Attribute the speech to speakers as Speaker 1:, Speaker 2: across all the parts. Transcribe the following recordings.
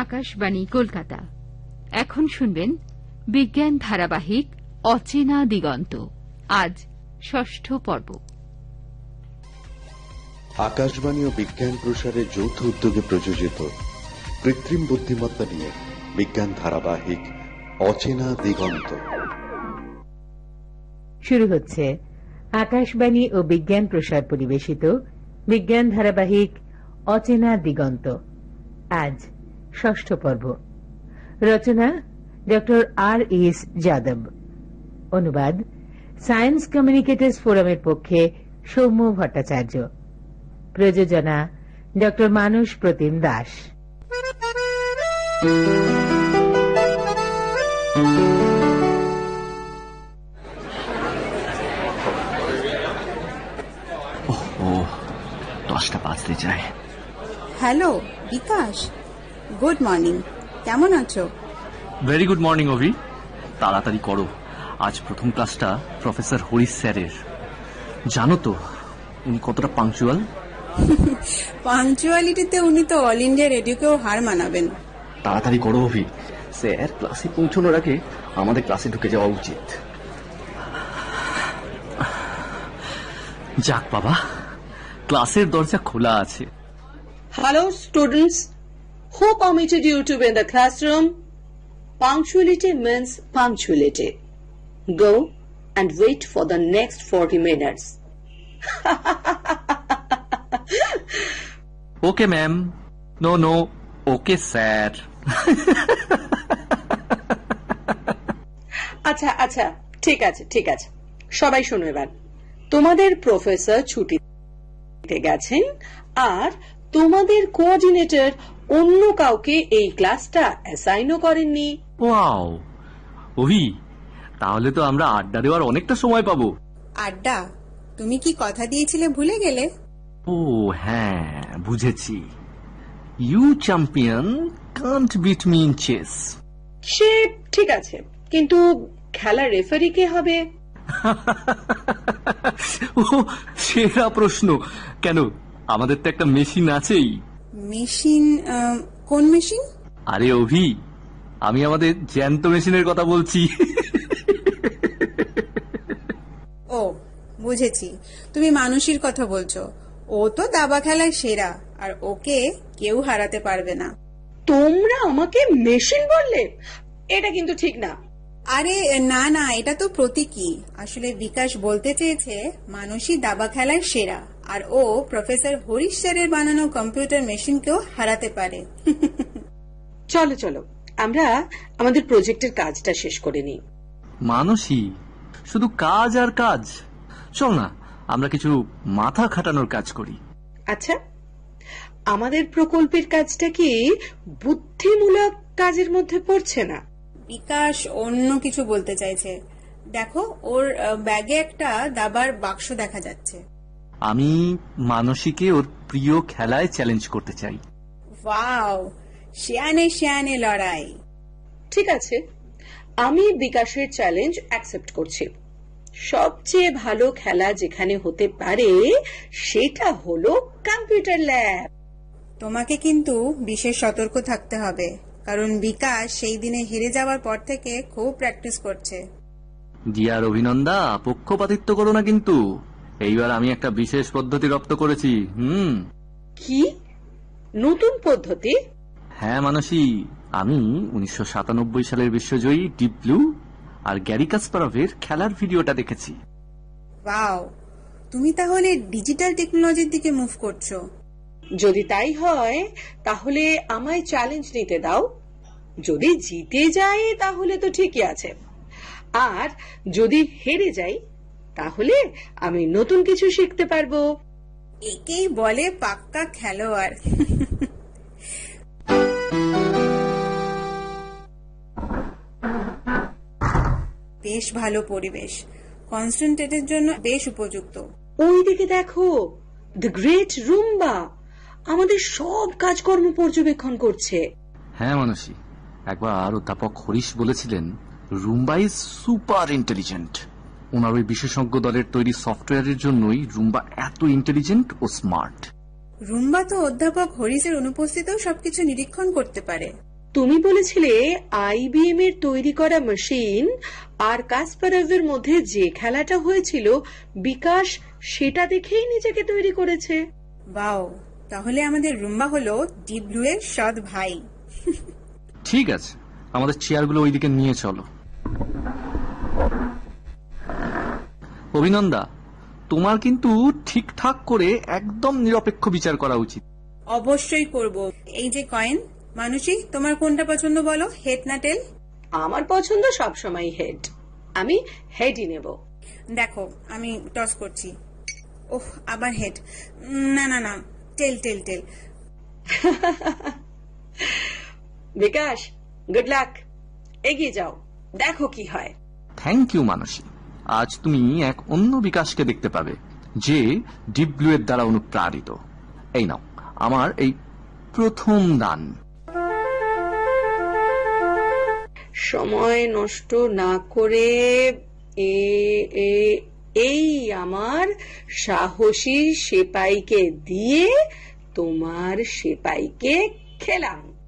Speaker 1: আকাশবাণী কলকাতা। এখন শুনবেন বিজ্ঞান ধারাবাহিক অচেনা দিগন্ত। আজ ষষ্ঠ পর্ব।
Speaker 2: আকাশবাণী ও বিজ্ঞান প্রসারের যৌথ উদ্যোগে প্রযোজিত কৃত্রিম বুদ্ধিমত্তা নিয়ে বিজ্ঞান ধারাবাহিক অচেনা দিগন্ত।
Speaker 3: শুরু হচ্ছে আকাশবাণী ও বিজ্ঞান প্রসার পরিবেশিত বিজ্ঞান ধারাবাহিক অচেনা দিগন্ত। আজ ষষ্ঠ পর্ব। রচনা ড আর এস যাদব। অনুবাদ সায়েন্স কমিউনিকেটর্স ফোরামের পক্ষে সৌম্য ভট্টাচার্য। প্রযোজনা ড মানস প্রতিম দাস।
Speaker 4: দশটা বাজতে যায়
Speaker 5: হ্যালো বিকাশ। গুড মর্নিং কেমন আছো?
Speaker 4: ভেরি গুড মর্নিং অভি তাড়াতাড়ি করো। আজ প্রথম ক্লাসটা প্রফেসর হরিশ স্যারের। জানো তো উনি কতটা পাংচুয়াল
Speaker 5: পাংচুয়ালিটিতে উনি তো অল ইন্ডিয়া রেডিওকেও হার মানাবেন।
Speaker 4: তাড়াতাড়ি করো অভি স্যার ক্লাসে পৌঁছানোর আগে আমাদের ক্লাসে ঢুকে যাওয়া উচিত। যাক বাবা ক্লাসের দরজা খোলা আছে।
Speaker 6: Hello students. Who permitted you to be in the classroom? Punctuality means punctuality. Go and wait for the next 40 minutes.
Speaker 4: Okay ma'am no no okay sir
Speaker 6: আচ্ছা আচ্ছা ঠিক আছে ঠিক আছে সবাই শোনো এবার তোমাদের প্রফেসর ছুটিতে গেছেন আর তোমাদের কোঅর্ডিনেটর অন্য কাউকে এই ক্লাসটা অ্যাসাইনও করেননি।
Speaker 4: ওয়াও। অভি তাহলে তো আমরা আড্ডা দেওয়ার অনেকটা সময় পাবো।
Speaker 5: আড্ডা? তুমি কি কথা দিয়েছিলে ভুলে গেলে?
Speaker 4: ও হ্যাঁ বুঝেছি। You champion can't beat me in chess
Speaker 6: সে ঠিক আছে কিন্তু খেলা রেফারি কে হবে?
Speaker 4: ও সেরা প্রশ্ন। কেন আমাদের তো একটা মেশিন আছেই।
Speaker 5: মেশিন আহ, কোন মেশিন?
Speaker 4: আরে অভি আমি আমাদের জ্যান্ত মেশিনের কথা বলছি।
Speaker 5: ও বুঝেছি। তুমি মানুষের কথা বলছো। ও তো দাবা খেলায় সেরা আর ওকে কেউ হারাতে পারবে না।
Speaker 6: তোমরা আমাকে মেশিন বললে? এটা কিন্তু ঠিক না।
Speaker 5: আরে না না এটা তো প্রতীকী। আসলে বিকাশ বলতে চেয়েছে মানুষই দাবা খেলায় সেরা আর ও প্রফেসর হরিশ স্যারের বানানো কম্পিউটার মেশিনকেও হারাতে পারে।
Speaker 6: চলো চলো আমরা আমাদের প্রজেক্টের কাজটা শেষ করে নিই।
Speaker 4: মানুষই শুধু কাজ আর কাজ। চল না আমরা কিছু মাথা খাটানোর কাজ করি।
Speaker 6: আচ্ছা আমাদের প্রকল্পের কাজটা কি বুদ্ধিমূলক কাজের মধ্যে পড়ছে না?
Speaker 5: বিকাশ অন্য কিছু বলতে চাইছে। দেখো ওর ব্যাগে একটা দাবার বাক্স দেখা যাচ্ছে।
Speaker 4: আমি মানসীকে ওর প্রিয় খেলায় চ্যালেঞ্জ করতে চাই।
Speaker 5: ওয়াও শিয়ানে শিয়ানে লড়াই।
Speaker 6: ঠিক আছে আমি বিকাশের চ্যালেঞ্জ অ্যাকসেপ্ট করছি। সবচেয়ে ভালো খেলা যেখানে হতে পারে সেটা হলো কম্পিউটার ল্যাব
Speaker 5: তোমাকে কিন্তু বিশেষ সতর্ক থাকতে হবে। কারণ বিকাশ সেই দিনে হেরে যাওয়ার পর থেকে খুব প্র্যাকটিস করছে।
Speaker 4: ডিয়ার অভিনন্দা পক্ষপাতিত্ব করো না কিন্তু। এইবার আমি একটা বিশেষ পদ্ধতি রপ্ত করেছি হুম।
Speaker 6: কি? নতুন পদ্ধতি?
Speaker 4: হ্যাঁ মানসী। আমি উনিশশো সাতানব্বই সালের বিশ্বজয়ী ডিপ ব্লু আর গ্যারি কাসপারভের খেলার ভিডিওটা দেখেছি।
Speaker 5: ওয়াও তুমি তাহলে ডিজিটাল টেকনোলজির দিকে মুভ করছ।
Speaker 6: যদি তাই হয় তাহলে আমায় চ্যালেঞ্জ নিতে দাও। যদি জিতে যাই তাহলে তো ঠিকই আছে। আর যদি হেরে যাই তাহলে আমি নতুন কিছু শিখতে পারব।
Speaker 5: একেই বলে পাক্কা খেলোয়াড়। বেশ ভালো পরিবেশ। কনসেন্ট্রেটের জন্য বেশ উপযুক্ত।
Speaker 6: ওইদিকে দেখো দ্য গ্রেট রুম্বা আমাদের সব কাজকর্ম পর্যবেক্ষণ করছে।
Speaker 4: হ্যাঁ মানসী। একবার অধ্যাপক হরিশ বলেছিলেন রুম্বা ইজ সুপার ইন্টেলিজেন্ট ওনার ওই বিশেষজ্ঞ দলের তৈরি সফটওয়্যারের জন্যই রুম্বা এত ইন্টেলিজেন্ট ও স্মার্ট
Speaker 5: রুম্বা তো অধ্যাপক হরিসের অনুপস্থিতিতেও সবকিছু নিরীক্ষণ করতে পারে।
Speaker 6: তুমি বলেছিলে আইবিএম এর তৈরি করা মেশিন আর কাসপারভের মধ্যে যে খেলাটা হয়েছিল বিকাশ সেটা দেখেই নিজেকে তৈরি করেছে।
Speaker 5: বাও তাহলে আমাদের রুম্বা হলো ডিপ ব্লু এর সৎ ভাই।
Speaker 4: ঠিক আছে। আমাদের চেয়ারগুলো ওইদিকে নিয়ে চলো। অভিনন্দা তোমার কিন্তু ঠিকঠাক করে একদম নিরপেক্ষ বিচার করা উচিত।
Speaker 5: অবশ্যই করব। এই যে কয়েন মানুষই তোমার কোনটা পছন্দ বলো? হেড না টেল?
Speaker 6: আমার পছন্দ সবসময় হেড। আমি হেডই নেব।
Speaker 5: দেখো আমি টস করছি। ওহ আবার হেড। না না না tell tell tell.
Speaker 6: Bikash good luck এগিয়ে যাও দেখো কি হয়।
Speaker 4: Thank you Manasi. আজ তুমি এক অন্য বিকাশকে দেখতে পাবে যে ডিপ ব্লু এর দ্বারা অনুপ্রাণিত। এই নাও আমার এই প্রথম দান।
Speaker 6: সময় নষ্ট না করে এ এ এই আমার সাহসী সেপাইকে দিয়ে তোমার সেপাইকে খেলাম।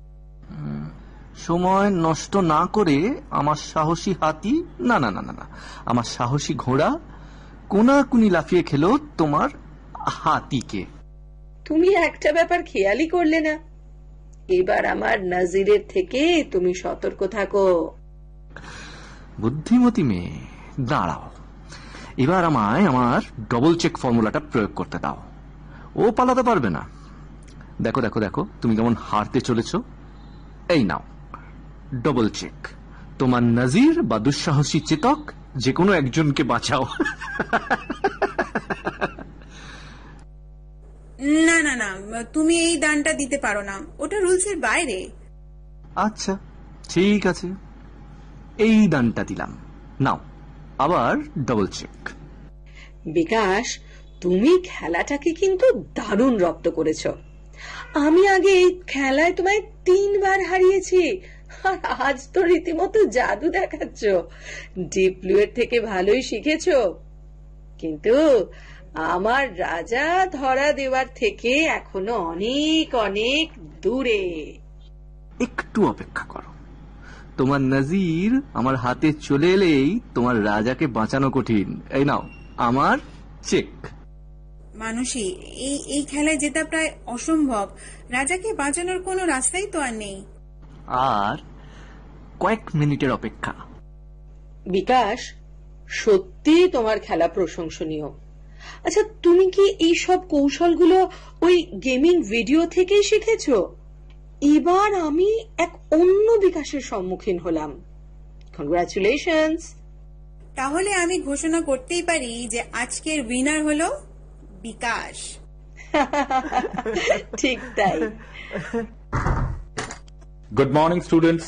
Speaker 4: সময় নষ্ট না করে আমার সাহসী হাতি না না না না না আমার সাহসী ঘোড়া কোনাকুনি লাফিয়ে খেলো তোমার হাতিকে।
Speaker 6: তুমি একটা ব্যাপার খেয়ালই করলে না। এবার আমার নাজিরের থেকে তুমি সতর্ক থাকো।
Speaker 4: বুদ্ধিমতী মেয়ে দাঁড়াও। এবার আমায় আমার ডবল চেক ফর্মুলাটা প্রয়োগ করতে দাও। ও পালাতে পারবে না। দেখো দেখো দেখো তুমি কেমন হারতে চলেছ। এই নাও। ডবল চেক তোমার নাজির বা দুঃসাহসী চেতক যে কোনো একজনকে বাঁচাও।
Speaker 5: না না না তুমি এই দানটা দিতে পারো না। ওটা রুলস এর বাইরে।
Speaker 4: আচ্ছা ঠিক আছে। এই দানটা দিলাম। নাও আবার ডবল চেক
Speaker 6: বিকাশ তুমি খেলাটাকে কিন্তু দারুণ রপ্ত করেছ। আমি আগে এই খেলায় তোমায় তিনবার হারিয়েছি। আর আজ তো রীতিমতো জাদু দেখাচ্ছ। ডিপ ব্লুয়ের থেকে ভালোই শিখেছ। কিন্তু আমার রাজা ধরা দেওয়ার থেকে এখনও অনেক অনেক দূরে।
Speaker 4: একটু অপেক্ষা করো। তোমার নজির আমার হাতে চলে এলেই তোমার রাজাকে বাঁচানো কঠিন। এই নাও আমার চেক
Speaker 5: মানুষই এই এই খেলায় জেতা প্রায় অসম্ভব। রাজাকে বাঁচানোর কোনো রাস্তাই তো আর নেই।
Speaker 4: আর কয়েক মিনিটের অপেক্ষা।
Speaker 6: বিকাশ সত্যি তোমার খেলা প্রশংসনীয়। আচ্ছা তুমি কি এই সব কৌশলগুলো ওই গেমিং ভিডিও থেকেই শিখেছো? এবার আমি এক অন্য বিকাশের সম্মুখীন হলাম। কংগ্রাচুলেশনস
Speaker 5: তাহলে আমি ঘোষণা করতেই পারি যে আজকের উইনার হলো বিকাশ।
Speaker 6: ঠিক তাই।
Speaker 7: Good morning students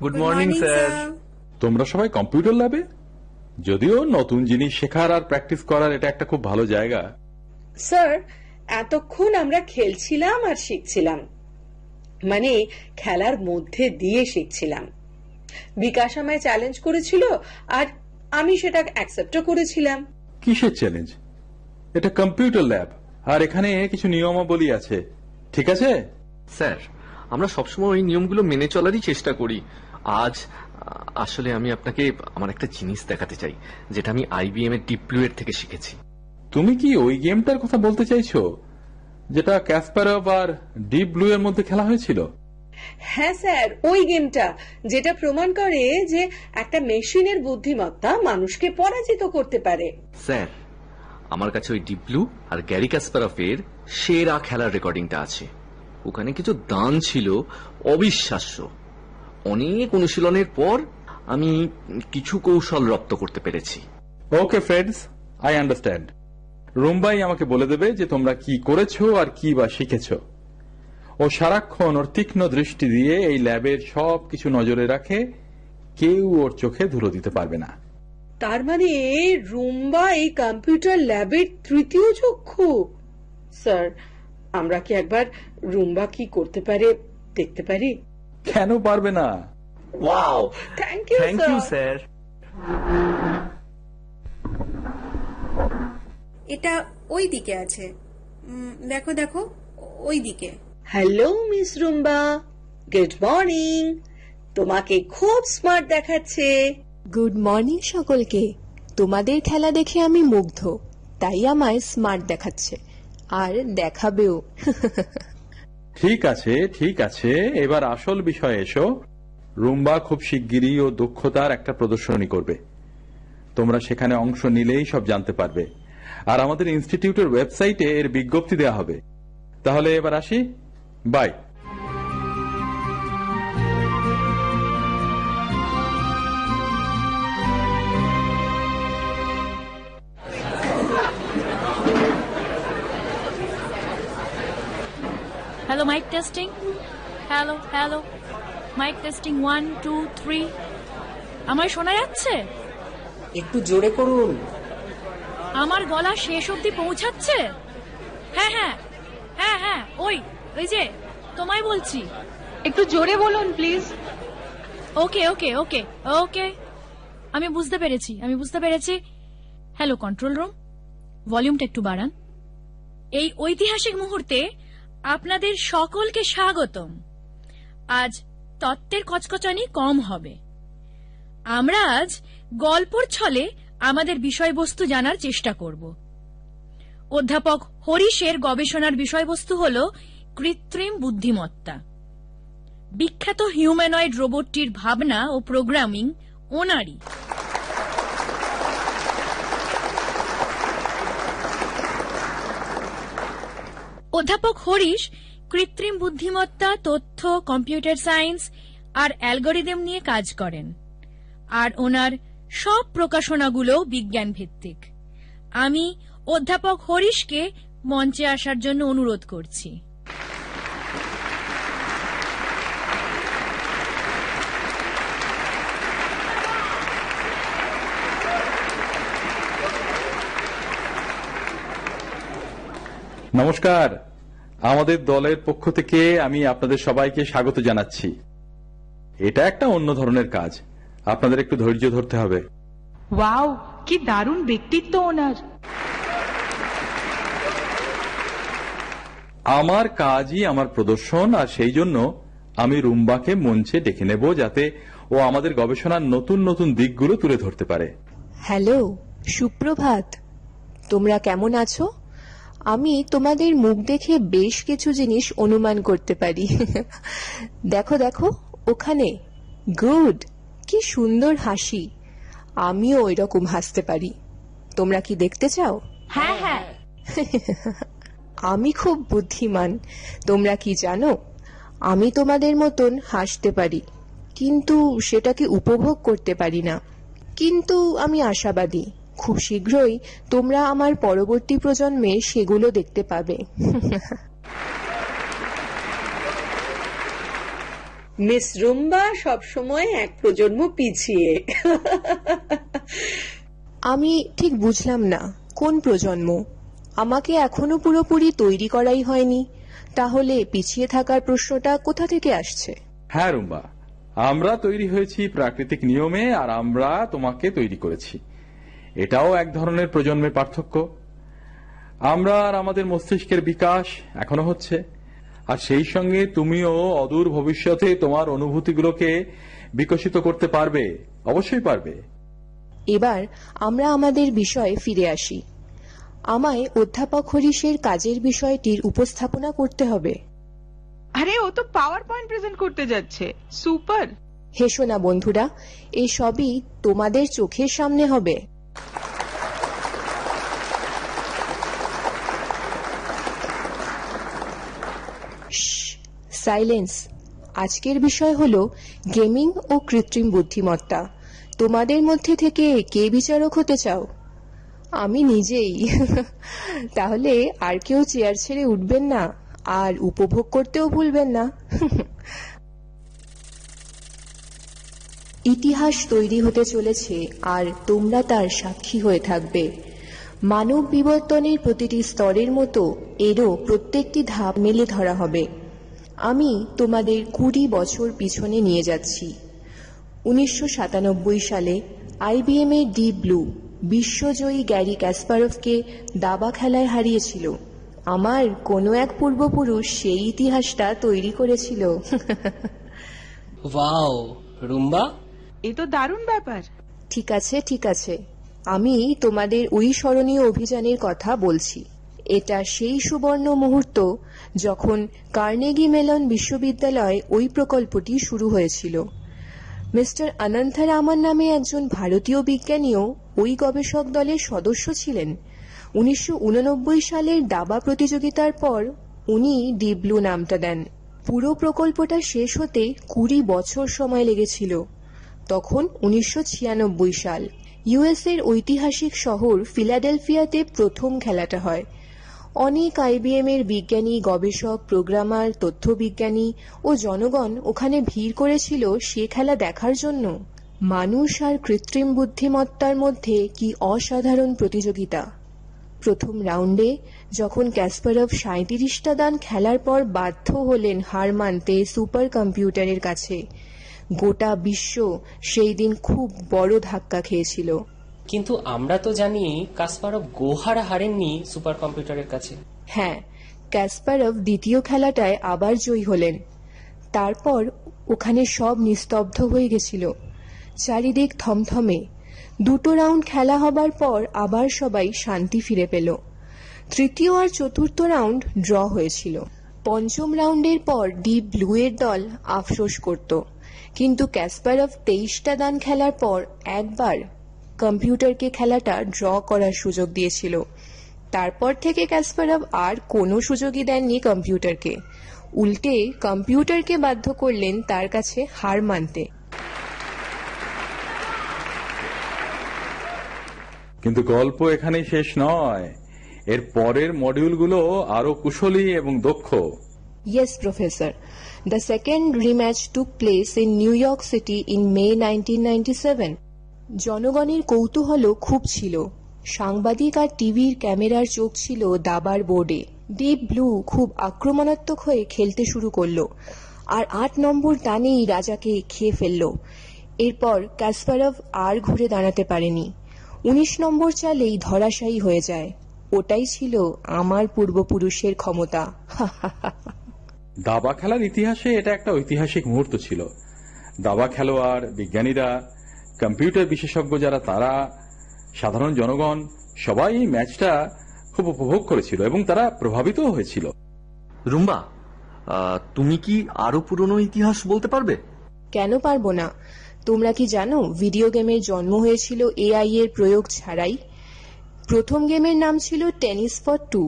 Speaker 4: good
Speaker 5: Good
Speaker 4: morning
Speaker 5: morning,
Speaker 4: sir
Speaker 5: sir.
Speaker 7: তোমরা সবাই কম্পিউটার ল্যাবে যদিও নতুন জিনিস শেখার আর প্র্যাকটিস করার এটা একটা খুব ভালো জায়গা।
Speaker 6: স্যার এতক্ষণ আমরা খেলছিলাম আর শিখছিলাম। মানে খেলার মধ্যে দিয়ে শিখছিলাম। বিকাশ আমায় চ্যালেঞ্জ করেছিল আর আমি সেটা অ্যাকসেপ্টও করেছিলাম।
Speaker 7: কিসের চ্যালেঞ্জ এটা কম্পিউটার ল্যাব আর এখানে কিছু নিয়মাবলী আছে। ঠিক আছে?
Speaker 4: স্যার আমরা সবসময় ওই নিয়মগুলো মেনে চলারই চেষ্টা করি। আজ আসলে আমি আপনাকে আমার একটা জিনিস দেখাতে চাই যেটা আমি আইবিএম এর ডিপ ব্লু এর থেকে শিখেছি।
Speaker 7: তুমি কি ওই গেমটার কথা বলতে চাইছো যেটা ক্যাসপারভ আর ডিপ ব্লু এর মধ্যে খেলা হয়েছিল?
Speaker 6: হ্যাঁ স্যার ওই গেমটা যেটা প্রমাণ করে যে একটা মেশিনের বুদ্ধিমত্তা মানুষকে পরাজিত করতে পারে।
Speaker 4: স্যার আমার কাছে ওই ডিপ ব্লু আর গ্যারি কাসপারফের সেরা খেলার রেকর্ডিংটা আছে। ওখানে কিছু দান ছিল অবিশ্বাস্য। অনেক অনুশীলনের পর আমি কিছু কৌশল রপ্ত করতে পেরেছি।
Speaker 7: ওকে ফ্রেন্ডস আই আন্ডারস্ট্যান্ড রুম্বাই আমাকে বলে দেবে যে তোমরা কি করেছ আর কি বা শিখেছো। ও সারাক্ষণ ওর তীক্ষ্ণ দৃষ্টি দিয়ে এই ল্যাবের সব কিছু নজরে রাখে কেউ ওর চোখে ধুলো দিতে পারবে না।
Speaker 6: তার মানে রুম্বা এই কম্পিউটার ল্যাবের তৃতীয় চক্ষু? স্যার আমরা কি একবার রুম্বা কি করতে পারে দেখতে পারি?
Speaker 7: কেন পারবে না?
Speaker 4: Wow
Speaker 6: thank you
Speaker 4: thank you sir
Speaker 5: এটা ওই দিকে আছে। দেখো দেখো ওই দিকে।
Speaker 6: Hello miss Roomba good morning তোমাকে খুব স্মার্ট দেখাচ্ছে।
Speaker 8: গুড মর্নিং সকলকে। তোমাদের খেলা দেখে আমি মুগ্ধ তাই আমায় স্মার্ট দেখাচ্ছে। আর দেখাবেও।
Speaker 7: ঠিক আছে ঠিক আছে। এবার আসল বিষয়ে এসো। রুম্বা খুব শিগগিরই ও দক্ষতার একটা প্রদর্শনী করবে। তোমরা সেখানে অংশ নিলেই সব জানতে পারবে। আর আমাদের ইনস্টিটিউটের ওয়েবসাইটে এর বিজ্ঞপ্তি দেওয়া হবে। তাহলে এবার আসি। Bye.
Speaker 9: Hello mic testing hello hello mic testing one two three আমায় শোনা যাচ্ছে?
Speaker 6: একটু জোরে করুন।
Speaker 9: আমার গলা শেষ অবধি পৌঁছাচ্ছে? হ্যাঁ হ্যাঁ হ্যাঁ হ্যাঁ ওই ওই যে তোমায় বলছি।
Speaker 1: একটু জোরে বলুন প্লিজ।
Speaker 9: ওকে ওকে ওকে ওকে। আমি বুঝতে পেরেছি আমি বুঝতে পেরেছি। হ্যালো কন্ট্রোল রুম ভলিউমটা একটু বাড়ান। এই ঐতিহাসিক মুহূর্তে আপনাদের সকলকে স্বাগতম। আজ তত্ত্বের কচকচানি কম হবে। আমরা আজ গল্পর ছলে আমাদের বিষয়বস্তু জানার চেষ্টা করব। অধ্যাপক হরিশের গবেষণার বিষয়বস্তু হল কৃত্রিম বুদ্ধিমত্তা। বিখ্যাত হিউম্যানয়েড রোবটটির ভাবনা ও প্রোগ্রামিং ওনারই অধ্যাপক হরিশ কৃত্রিম বুদ্ধিমত্তা, তথ্য, কম্পিউটার সায়েন্স আর অ্যালগোরিদম নিয়ে কাজ করেন। আর ওনার সব প্রকাশনাগুলো বিজ্ঞান ভিত্তিক আমি অধ্যাপক হরিশকে মঞ্চে আসার জন্য অনুরোধ করছি।
Speaker 7: নমস্কার। আমাদের দলের পক্ষ থেকে আমি আপনাদের সবাইকে স্বাগত জানাচ্ছি। এটা একটা অন্য ধরনের কাজ। আপনাদের একটু ধৈর্য ধরতে হবে।
Speaker 10: ওয়াও কি দারুণ ব্যক্তিত্ব ওনার।
Speaker 7: আমার কাজই আমার প্রদর্শন আর সেই জন্য আমি রুম্বাকে মঞ্চে ডেকে নেব যাতে ও আমাদের গবেষণার নতুন নতুন দিকগুলো তুলে ধরতে পারে।
Speaker 8: হ্যালো সুপ্রভাত। তোমরা কেমন আছো? আমি তোমাদের মুখ দেখে বেশ কিছু জিনিস অনুমান করতে পারি। দেখো দেখো ওখানে। গুড! কি সুন্দর হাসি। আমিও ওই রকম হাসতে পারি। তোমরা কি দেখতে চাও?
Speaker 9: হ্যাঁ হ্যাঁ।
Speaker 8: আমি খুব বুদ্ধিমান। তোমরা কি জানো? আমি তোমাদের মতন হাসতে পারি। কিন্তু সেটাকে উপভোগ করতে পারি না। কিন্তু আমি আশাবাদী। খুব শীঘ্রই তোমরা আমার পরবর্তী প্রজন্মে সেগুলো দেখতে পাবে।
Speaker 6: মিস রুম্বা সবসময় এক প্রজন্ম পিছিয়ে।
Speaker 8: আমি ঠিক বুঝলাম না কোন প্রজন্ম? আমাকে এখনও পুরোপুরি তৈরি করাই হয়নি। তাহলে পিছিয়ে থাকার প্রশ্নটা কোথা থেকে আসছে?
Speaker 7: হ্যাঁ রুম্বা আমরা তৈরি হয়েছি প্রাকৃতিক নিয়মে আর আমরা তোমাকে তৈরি করেছি। এটাও এক ধরনের প্রজন্মের পার্থক্য। আমরা আর আমাদের মস্তিষ্কের বিকাশ এখনও হচ্ছে। আর সেই সঙ্গে তুমিও অদূর ভবিষ্যতে তোমার অনুভূতিগুলোকে বিকশিত করতে পারবে। অবশ্যই পারবে।
Speaker 8: এবার আমরা আমাদের বিষয়ে ফিরে আসি। আমায় অধ্যাপক হরিশের কাজের বিষয়টির উপস্থাপনা করতে হবে।
Speaker 10: আরে ও তো পাওয়ার পয়েন্ট প্রেজেন্ট করতে যাচ্ছে। সুপার
Speaker 8: হেসো না বন্ধুরা এই সবই তোমাদের চোখের সামনে হবে। সাইলেন্স আজকের বিষয় হল গেমিং ও কৃত্রিম বুদ্ধিমত্তা। তোমাদের মধ্যে থেকে কে বিচারক হতে চাও? আমি নিজেই। তাহলে আর কেউ চেয়ার ছেড়ে উঠবেন না, আর উপভোগ করতেও ভুলবেন না। ইতিহাস তৈরি হতে চলেছে আর তোমরা তার সাক্ষী হয়ে থাকবে। মানব বিবর্তনের প্রতিটি স্তরের মতো এরও প্রত্যেকটি ধাপ মেলে ধরা হবে। আমি তোমাদের কুড়ি বছর পিছনে নিয়ে যাচ্ছি। উনিশশো সাতানব্বই সালে আইবিএম এর ডি ব্লু বিশ্বজয়ী গ্যারি ক্যাসপারভকে দাবা খেলায় হারিয়েছিল। আমার কোনো এক পূর্বপুরুষ সেই ইতিহাসটা তৈরি করেছিল।
Speaker 11: রুম্বা।
Speaker 10: এ তো দারুণ ব্যাপার।
Speaker 8: ঠিক আছে ঠিক আছে। আমি তোমাদের ওই স্মরণীয় অভিযানের কথা বলছি। এটা সেই সুবর্ণ মুহূর্ত যখন কার্নেগি মেলন বিশ্ববিদ্যালয়ে ওই প্রকল্পটি শুরু হয়েছিল। মিস্টার অনন্তরামন নামে একজন ভারতীয় বিজ্ঞানীও ওই গবেষক দলের সদস্য ছিলেন। উনিশশো উননব্বই সালের দাবা প্রতিযোগিতার পর উনি ডিপ ব্লু নামটা দেন। পুরো প্রকল্পটা শেষ হতে কুড়ি বছর সময় লেগেছিল। তখন উনিশশো ছিয়ানব্বই সাল ইউএসের ঐতিহাসিক শহর ফিলাডেলফিয়াতে প্রথম খেলাটা হয়। অনেক আইবিএম এর বিজ্ঞানী, গবেষক, প্রোগ্রামার, তথ্যবিজ্ঞানী ও জনগণ ওখানে ভিড় করেছিল সে খেলা দেখার জন্য। মানুষ আর কৃত্রিম বুদ্ধিমত্তার মধ্যে কি অসাধারণ প্রতিযোগিতা। প্রথম রাউন্ডে যখন ক্যাসপারভ সাঁত্রিশটা দান খেলার পর বাধ্য হলেন হার মানতে সুপার কম্পিউটারের কাছে। গোটা বিশ্ব সেই দিন খুব বড় ধাক্কা খেয়েছিল।
Speaker 11: কিন্তু আমরা তো জানি কাসপারভ গোহারা হারেননি সুপার কম্পিউটারের কাছে।
Speaker 8: হ্যাঁ ক্যাসপারভ দ্বিতীয় খেলাটায় আবার জয়ী হলেন। তারপর ওখানে সব নিস্তব্ধ হয়ে গেছিল। চারিদিক থমথমে। দুটো রাউন্ড খেলা হবার পর আবার সবাই শান্তি ফিরে পেল। তৃতীয় আর চতুর্থ রাউন্ড ড্র হয়েছিল। পঞ্চম রাউন্ডের পর ডিপ ব্লু এর দল আফসোস করত। কিন্তু ক্যাসপারভ তেইশটা দান খেলার পর একবার কম্পিউটারকে খেলাটা ড্র করার সুযোগ দিয়েছিল। তারপর থেকে ক্যাসপারভ আর কোনো সুযোগই দেননি কম্পিউটারকে। উল্টে কম্পিউটারকে বাধ্য করলেন তার কাছে হার মানতে।
Speaker 7: কিন্তু গল্প এখানেই শেষ নয়। এর পরের মডিউলগুলো আরও কুশলী এবং দক্ষ।
Speaker 8: Yes Professor. The second rematch took place in New York City in May 1997. জনগণের কৌতূহল খুব ছিল। সাংবাদিক আর টিভির ক্যামেরার চোখ ছিল দাবার বোর্ডে। ডিপ ব্লু খুব আক্রমণাত্মক হয়ে খেলতে শুরু করল আর আট নম্বর টানেই রাজাকে খেয়ে ফেলল। এরপর কাসপারভ আর ঘুরে দাঁড়াতে পারেনি। উনিশ নম্বর চালেই ধরাশায়ী হয়ে যায়। ওটাই ছিল আমার পূর্বপুরুষের ক্ষমতা।
Speaker 7: দাবা খেলার ইতিহাসে এটা একটা ঐতিহাসিক মুহূর্ত ছিল। দাবা খেলোয়াড় বিজ্ঞানীরা কম্পিউটার বিশেষজ্ঞ যারা তারা সাধারণ জনগণ সবাই এই ম্যাচটা খুব উপভোগ করেছিল এবং তারা প্রভাবিত হয়েছিল।
Speaker 4: রুম্বা তুমি কি আরও পুরনো ইতিহাস বলতে পারবে?
Speaker 8: কেন পারব না? তোমরা কি জানো ভিডিও গেমের জন্ম হয়েছিল এআই এর প্রয়োগ ছাড়াই। প্রথম গেমের নাম ছিল টেনিস ফর টু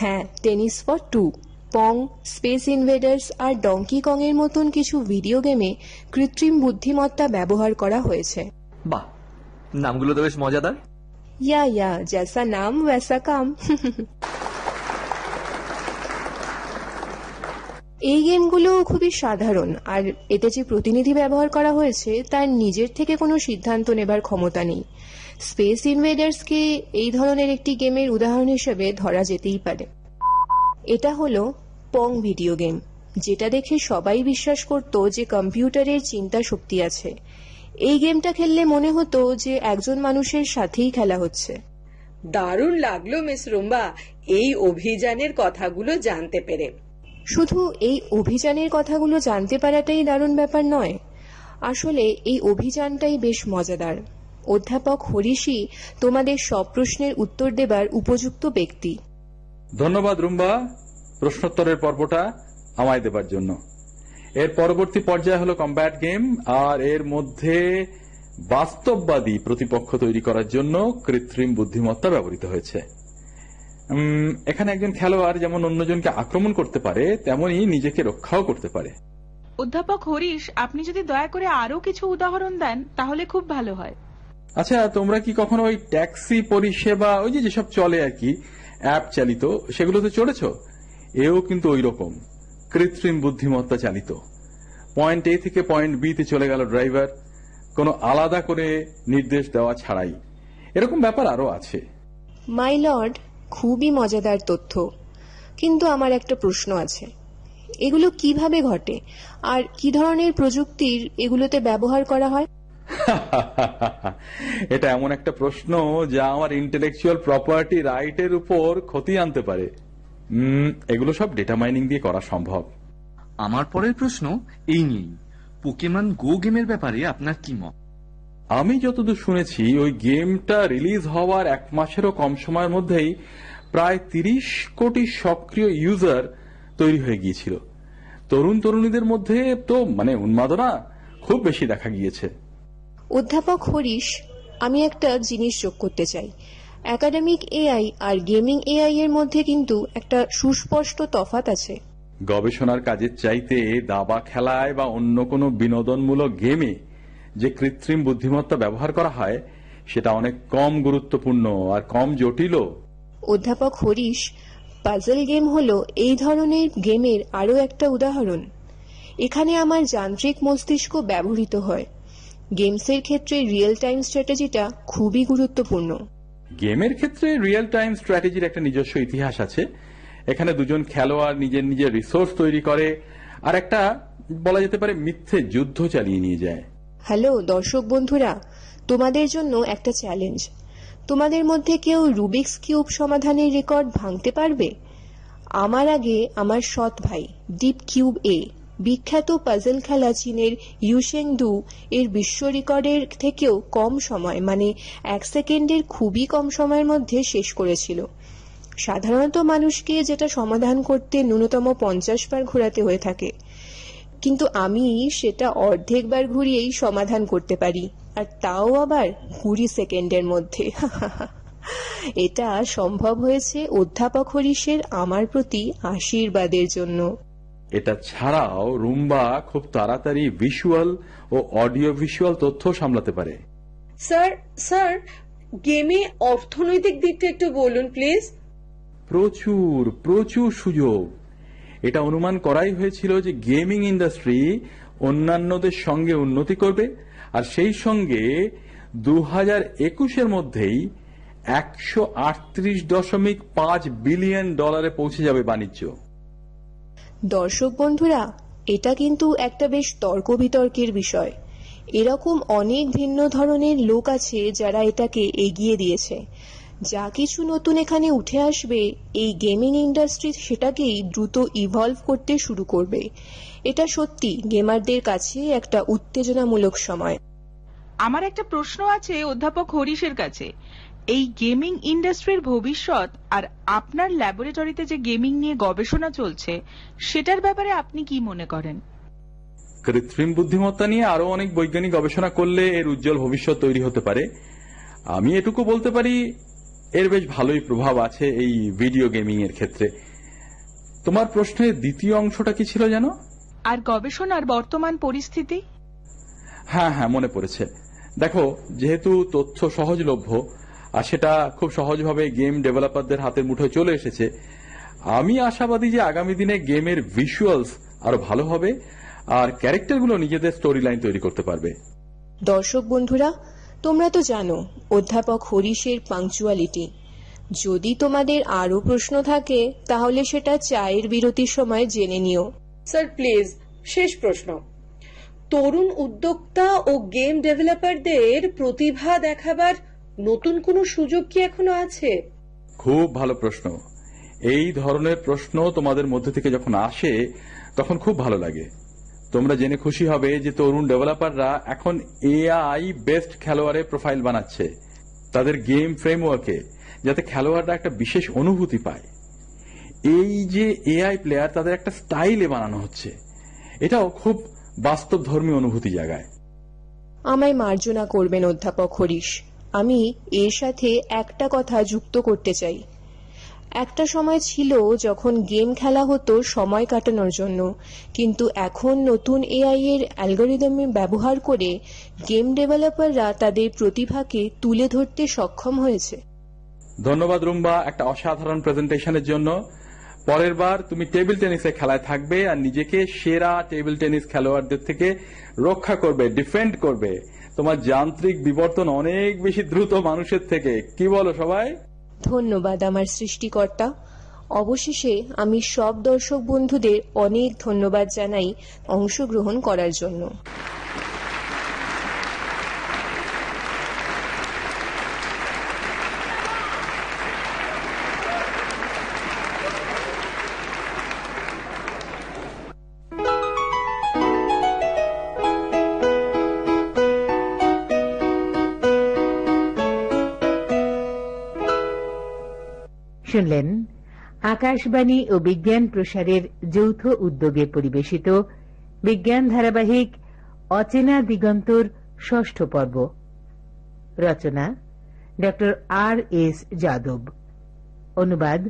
Speaker 8: হ্যাঁ tennis for two pong space invaders R donkey কংয়ের মতন কিছু ভিডিও গেমে কৃত্রিম বুদ্ধিমত্তা ব্যবহার করা হয়েছে।
Speaker 4: বাহ নামগুলো তো বেশ মজাদার।
Speaker 8: ইয়া ইয়া জ্যাসা নাম ওয়েসা কাম এই গেমগুলো খুবই সাধারণ আর এতে যে প্রতিনিধি ব্যবহার করা হয়েছে তার নিজের থেকে কোনো সিদ্ধান্ত নেবার ক্ষমতা নেই। স্পেস ইনভেডার্সকে এই ধরনের একটি গেমের উদাহরণ হিসেবে ধরা যেতেই পারে। এটা হলো পং ভিডিও গেম যেটা দেখে সবাই বিশ্বাস করত যে কম্পিউটারের চিন্তা শক্তি আছে। এই গেমটা খেললে মনে হতো যে একজন মানুষের সাথেই খেলা হচ্ছে।
Speaker 6: দারুণ লাগল মিস রুম্বা। এই অভিযানের কথাগুলো জানতে পেরে।
Speaker 8: শুধু এই অভিযানের কথাগুলো জানতে পারাটাই দারুণ ব্যাপার নয়। আসলে এই অভিযানটাই বেশ মজাদার। অধ্যাপক হরিশি তোমাদের সব প্রশ্নের উত্তর দেবার উপযুক্ত ব্যক্তি।
Speaker 7: ধন্যবাদ রুম্বা প্রশ্নোত্তরের পর্বটা আমায় দেবার জন্য। এর পরবর্তী পর্যায়ে হলো কম্ব্যাট গেম আর এর মধ্যে বাস্তববাদী প্রতিপক্ষ তৈরি করার জন্য কৃত্রিম বুদ্ধিমত্তা ব্যবহৃত হয়েছে। এখানে একজন খেলোয়াড় যেমন অন্যজনকে আক্রমণ করতে পারে তেমনি নিজেকে রক্ষাও করতে পারে।
Speaker 10: অধ্যাপক হরিশ আপনি যদি দয়া করে আরও কিছু উদাহরণ দেন তাহলে খুব ভালো হয়।
Speaker 7: আচ্ছা তোমরা কি কখনো ওই ট্যাক্সি পরিষেবা ওই যে যেসব চলে আর কি অ্যাপ চালিত, সেগুলোতে চড়েছ? এও কিন্তু ওই রকম কৃত্রিম বুদ্ধিমত্তা চালিত। পয়েন্ট এ থেকে পয়েন্ট বি তে চলে গেল ড্রাইভার। কোনো আলাদা করে নির্দেশ দেওয়া ছাড়াই। এরকম ব্যাপার আরও আছে।
Speaker 8: মাই লর্ড, খুবই মজাদার তথ্য। কিন্তু আমার একটা প্রশ্ন আছে। এগুলো কীভাবে ঘটে? আর কি ধরনের প্রযুক্তির এগুলোতে ব্যবহার করা হয়?
Speaker 7: এটা এমন একটা প্রশ্ন যা আমার ইন্টেলেকচুয়াল প্রপার্টি রাইটের উপর ক্ষতি আনতে পারে। এগুলো সব ডেটা মাইনিং দিয়ে করা সম্ভব।
Speaker 4: আমার পরের প্রশ্ন এই নিয়েই পোকেমন গো গেমের ব্যাপারে আপনার কি মত?
Speaker 7: আমি যতদূর শুনেছি ওই গেমটা রিলিজ হওয়ার এক মাসেরও কম সময়ের মধ্যেই প্রায় তিরিশ কোটি সক্রিয় ইউজার তৈরি হয়ে গিয়েছিল। তরুণ তরুণীদের মধ্যে তো মানে উন্মাদনা খুব বেশি দেখা গিয়েছে।
Speaker 8: অধ্যাপক হরিশ আমি একটা জিনিস যোগ করতে চাই। একাডেমিক এআই আর গেমিং এআই এর মধ্যে কিন্তু একটা সুস্পষ্ট তফাত আছে।
Speaker 7: গবেষণার কাজের চাইতে দাবা খেলায় বা অন্য কোনো বিনোদনমূলক গেমে যে কৃত্রিম বুদ্ধিমত্তা ব্যবহার করা হয় সেটা অনেক কম গুরুত্বপূর্ণ আর কম জটিলও।
Speaker 8: অধ্যাপক হরিশ পাজল গেম হলো এই ধরনের গেমের আরও একটা উদাহরণ। এখানে আমার যান্ত্রিক মস্তিষ্ক ব্যবহৃত হয়। গেমসের ক্ষেত্রে রিয়েল টাইম স্ট্র্যাটেজিটা খুবই গুরুত্বপূর্ণ।
Speaker 7: গেমের ক্ষেত্রে রিয়েল টাইম স্ট্র্যাটেজির একটা নিজস্ব ইতিহাস আছে। এখানে দুজন খেলোয়াড় নিজের নিজের রিসোর্স তৈরি করে আর একটা বলা যেতে পারে মিথ্যে যুদ্ধ চালিয়ে নিয়ে যায়।
Speaker 8: হ্যালো দর্শক বন্ধুরা তোমাদের জন্য একটা চ্যালেঞ্জ তোমাদের মধ্যে কেউ রুবিক্স কিউব সমাধানের রেকর্ড ভাঙতে পারবে? আমার আগে আমার সৎ ভাই ডিপ কিউব এ বিখ্যাত পাজল খেলা চীনের ইউশেং দু এর বিশ্ব রেকর্ডের থেকেও কম সময় মানে এক সেকেন্ডের খুবই কম সময়ের মধ্যে শেষ করেছিল। সাধারণত মানুষকে যেটা সমাধান করতে ন্যূনতম পঞ্চাশ বার ঘোরাতে হয়ে থাকে। কিন্তু আমি সেটা অর্ধেকবার ঘুরিয়েই সমাধান করতে পারি, আর তাও আবার কুড়ি সেকেন্ডের মধ্যে। এটা সম্ভব হয়েছে অধ্যাপক হরিশের আমার প্রতি আশীর্বাদের জন্য।
Speaker 7: এটা ছাড়াও রুম্বা খুব তাড়াতাড়ি ভিজুয়াল ও অডিও ভিজুয়াল তথ্য সামলাতে পারে।
Speaker 6: স্যার স্যার গেমে অর্থনৈতিক দিকটা একটু বলুন প্লিজ।
Speaker 7: প্রচুর প্রচুর সুযোগ। এটা অনুমান করাই হয়েছিল যে গেমিং ইন্ডাস্ট্রি অন্যান্যদের সঙ্গে উন্নতি করবে আর সেই সঙ্গে দু হাজার একুশের মধ্যেই একশো আটত্রিশ দশমিক পাঁচ বিলিয়ন ডলারে পৌঁছে যাবে বাণিজ্য।
Speaker 8: দর্শক বন্ধুরা, এটা কিন্তু একটা বেশ তর্ক বিতর্কের বিষয়। এরকম অনেক ভিন্ন ধরনের লোক আছে যারা এটাকে এগিয়ে দিয়েছে। যা কিছু নতুন এখানে উঠে আসবে, এই গেমিং ইন্ডাস্ট্রি সেটাকেই দ্রুত ইভলভ করতে শুরু করবে। এটা সত্যি গেমারদের কাছে একটা উত্তেজনামূলক সময়।
Speaker 10: আমার একটা প্রশ্ন আছে অধ্যাপক হরিশের কাছে। এই গেমিং ইন্ডাস্ট্রির ভবিষ্যৎ আর আপনার ল্যাবরেটরিতে যে গেমিং নিয়ে গবেষণা চলছে সেটার ব্যাপারে আপনি কি মনে করেন?
Speaker 7: কৃত্রিম বুদ্ধিমত্তা নিয়ে আরও অনেক বৈজ্ঞানিক গবেষণা করলে এর উজ্জ্বল ভবিষ্যৎ তৈরি হতে পারে। আমি এটুকু বলতে পারি এর বেশ ভালোই প্রভাব আছে এই ভিডিও গেমিং এর ক্ষেত্রে। তোমার প্রশ্নের দ্বিতীয় অংশটা কি ছিল যেন?
Speaker 10: আর গবেষণার বর্তমান পরিস্থিতি?
Speaker 7: হ্যাঁ হ্যাঁ মনে পড়েছে। দেখো যেহেতু তথ্য সহজলভ্য আর সেটা খুব সহজভাবে গেম ডেভেলপারদের হাতের মুঠোয় চলে এসেছে। আমি আশাবাদী যে আগামী দিনে গেমের ভিজুয়ালস আরও ভালো হবে আর ক্যারেক্টারগুলো নিজেদের স্টোরি লাইন তৈরি করতে পারবে।
Speaker 8: দর্শক বন্ধুরা তোমরা তো জানো অধ্যাপক হরিশের পাংচুয়ালিটি যদি তোমাদের আরও প্রশ্ন থাকে তাহলে সেটা চায়ের বিরতির সময় জেনে নিও।
Speaker 6: স্যার প্লিজ শেষ প্রশ্ন। তরুণ উদ্যোক্তা ও গেম ডেভেলপারদের প্রতিভা দেখাবার নতুন কোনো সুযোগ কি এখনও আছে?
Speaker 7: খুব ভালো প্রশ্ন। এই ধরনের প্রশ্ন তোমাদের মধ্যে থেকে যখন আসে তখন খুব ভালো লাগে। তোমরা জেনে খুশি হবে যে তরুণ ডেভেলপাররা এখন এআই বেস্ট খেলোয়াড়ের প্রোফাইল বানাচ্ছে। তাদের গেম ফ্রেমওয়ার্কে যাতে খেলোয়াড়রা একটা বিশেষ অনুভূতি পায়। এই যে এআই প্লেয়ার তাদের একটা স্টাইলে বানানো হচ্ছে এটাও খুব বাস্তব ধর্মী অনুভূতি জাগায়।
Speaker 8: আমায় মার্জনা করবেন অধ্যাপক হরিশ। আমি এর সাথে একটা কথা যুক্ত করতে চাই। একটা সময় ছিল যখন গেম খেলা হতো সময় কাটানোর জন্য, কিন্তু এখন নতুন এআই এর অ্যালগোরিদম ব্যবহার করে গেম ডেভেলপাররা তাদের প্রতিভাকে তুলে ধরতে সক্ষম হয়েছে।
Speaker 7: ধন্যবাদ রুম্বা একটা অসাধারণ প্রেজেন্টেশনের জন্য। পরের বার তুমি টেবিল টেনিসে খেলায় থাকবে আর নিজেকে সেরা টেবিল টেনিস খেলোয়াড়দের থেকে রক্ষা করবে, ডিফেন্ড করবে। তোমার যান্ত্রিক বিবর্তন অনেক বেশি দ্রুত মানুষের থেকে। কি বলো সবাই?
Speaker 8: ধন্যবাদ আমার সৃষ্টিকর্তা। অবশেষে আমি সব দর্শক বন্ধুদের অনেক ধন্যবাদ জানাই অংশগ্রহণ করার জন্য।
Speaker 3: শুনলেন আকাশবাণী ও বিজ্ঞান প্রসারের যৌথ উদ্যোগে পরিবেশিত বিজ্ঞান ধারাবাহিক অচেনা দিগন্তর ষষ্ঠ পর্ব। রচনা ড আর এস যাদব। অনুবাদ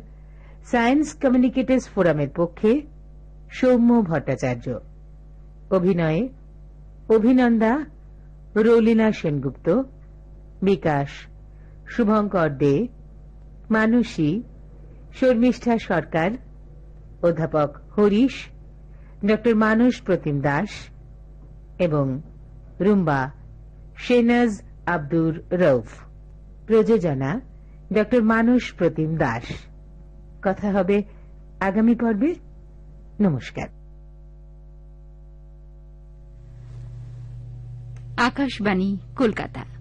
Speaker 3: সায়েন্স কমিউনিকেটর্স ফোরামের পক্ষে সৌম্য ভট্টাচার্য। অভিনয়ে অভিনন্দা রৌলিনা সেনগুপ্ত। বিকাশ শুভঙ্কর দে। মানসী শর্মিষ্ঠা সরকার, অধ্যাপক হরিশ ড মানস প্রতিম দাস এবং রুম্বা শেনাজ আব্দুর রৌফ প্রযোজনা ড মানস প্রতিম দাস। কথা হবে আগামী পর্বে। নমস্কার।
Speaker 1: আকাশবাণী, কলকাতা।